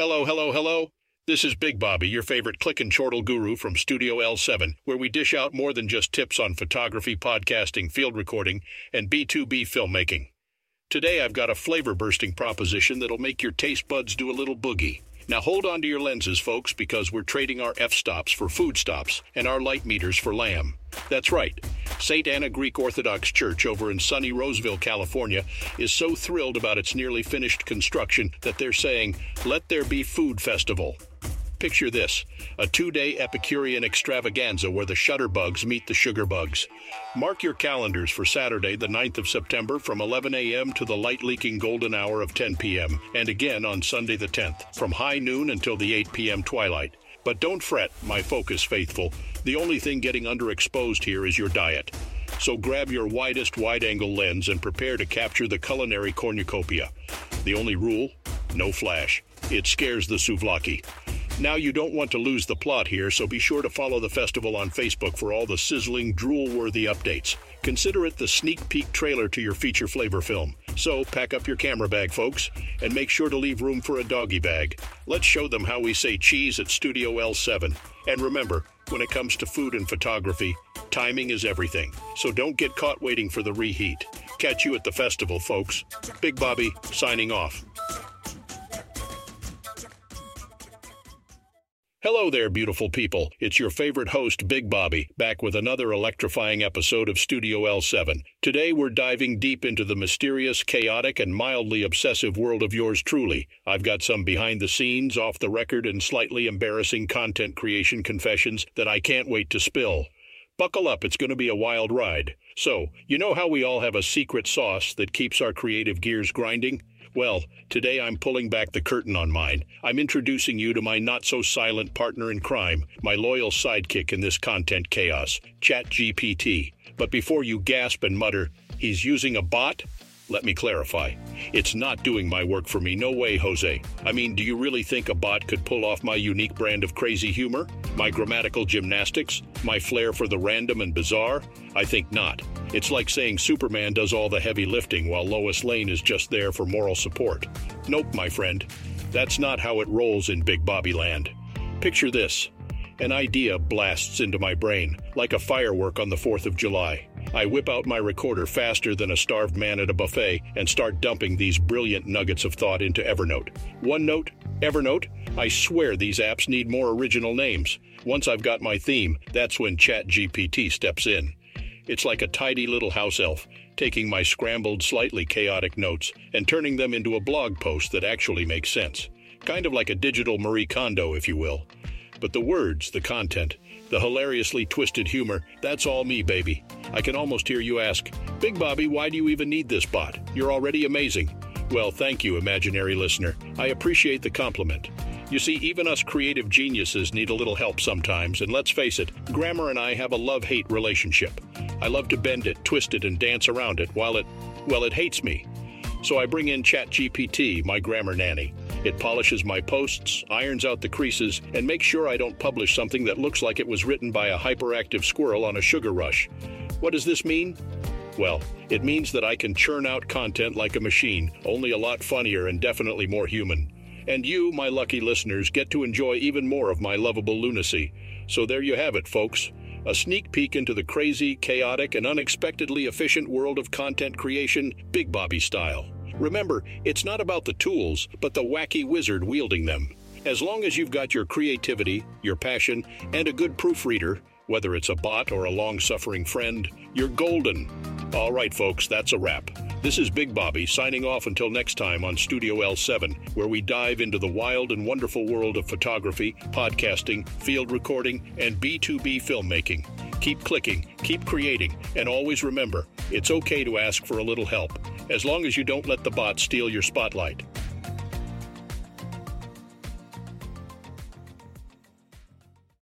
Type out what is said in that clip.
Hello, hello, hello. This is Big Bobby, your favorite click and chortle guru from Studio L7, where we dish out more than just tips on photography, podcasting, field recording, and B2B filmmaking. Today I've got a flavor bursting proposition that'll make your taste buds do a little boogie. Now hold on to your lenses, folks, because we're trading our f stops for food stops and our light meters for lamb. That's right. St. Anna Greek Orthodox Church over in sunny Roseville, California, is so thrilled about its nearly finished construction that they're saying, Let there be food festival. Picture this a two day Epicurean extravaganza where the shutterbugs meet the sugar bugs. Mark your calendars for Saturday, the 9th of September, from 11 a.m. to the light leaking golden hour of 10 p.m., and again on Sunday, the 10th, from high noon until the 8 p.m. twilight. But don't fret, my focus faithful. The only thing getting underexposed here is your diet. So grab your widest wide angle lens and prepare to capture the culinary cornucopia. The only rule no flash. It scares the souvlaki. Now, you don't want to lose the plot here, so be sure to follow the festival on Facebook for all the sizzling, drool worthy updates. Consider it the sneak peek trailer to your feature flavor film. So, pack up your camera bag, folks, and make sure to leave room for a doggy bag. Let's show them how we say cheese at Studio L7. And remember, when it comes to food and photography, timing is everything. So don't get caught waiting for the reheat. Catch you at the festival, folks. Big Bobby, signing off. Hello there, beautiful people. It's your favorite host, Big Bobby, back with another electrifying episode of Studio L7. Today, we're diving deep into the mysterious, chaotic, and mildly obsessive world of yours truly. I've got some behind the scenes, off the record, and slightly embarrassing content creation confessions that I can't wait to spill. Buckle up, it's going to be a wild ride. So, you know how we all have a secret sauce that keeps our creative gears grinding? Well, today I'm pulling back the curtain on mine. I'm introducing you to my not so silent partner in crime, my loyal sidekick in this content chaos, ChatGPT. But before you gasp and mutter, he's using a bot? Let me clarify. It's not doing my work for me. No way, Jose. I mean, do you really think a bot could pull off my unique brand of crazy humor? My grammatical gymnastics? My flair for the random and bizarre? I think not. It's like saying Superman does all the heavy lifting while Lois Lane is just there for moral support. Nope, my friend. That's not how it rolls in Big Bobby Land. Picture this. An idea blasts into my brain, like a firework on the 4th of July. I whip out my recorder faster than a starved man at a buffet and start dumping these brilliant nuggets of thought into Evernote. OneNote? Evernote? I swear these apps need more original names. Once I've got my theme, that's when ChatGPT steps in. It's like a tidy little house elf, taking my scrambled, slightly chaotic notes and turning them into a blog post that actually makes sense. Kind of like a digital Marie Kondo, if you will. But the words, the content, the hilariously twisted humor, that's all me, baby. I can almost hear you ask, Big Bobby, why do you even need this bot? You're already amazing. Well, thank you, imaginary listener. I appreciate the compliment. You see, even us creative geniuses need a little help sometimes, and let's face it, grammar and I have a love hate relationship. I love to bend it, twist it, and dance around it while it, well, it hates me. So I bring in ChatGPT, my grammar nanny. It polishes my posts, irons out the creases, and makes sure I don't publish something that looks like it was written by a hyperactive squirrel on a sugar rush. What does this mean? Well, it means that I can churn out content like a machine, only a lot funnier and definitely more human. And you, my lucky listeners, get to enjoy even more of my lovable lunacy. So there you have it, folks. A sneak peek into the crazy, chaotic, and unexpectedly efficient world of content creation, Big Bobby style. Remember, it's not about the tools, but the wacky wizard wielding them. As long as you've got your creativity, your passion, and a good proofreader, whether it's a bot or a long suffering friend, you're golden. All right, folks, that's a wrap. This is Big Bobby signing off until next time on Studio L7, where we dive into the wild and wonderful world of photography, podcasting, field recording, and B2B filmmaking. Keep clicking, keep creating, and always remember it's okay to ask for a little help, as long as you don't let the bot steal your spotlight.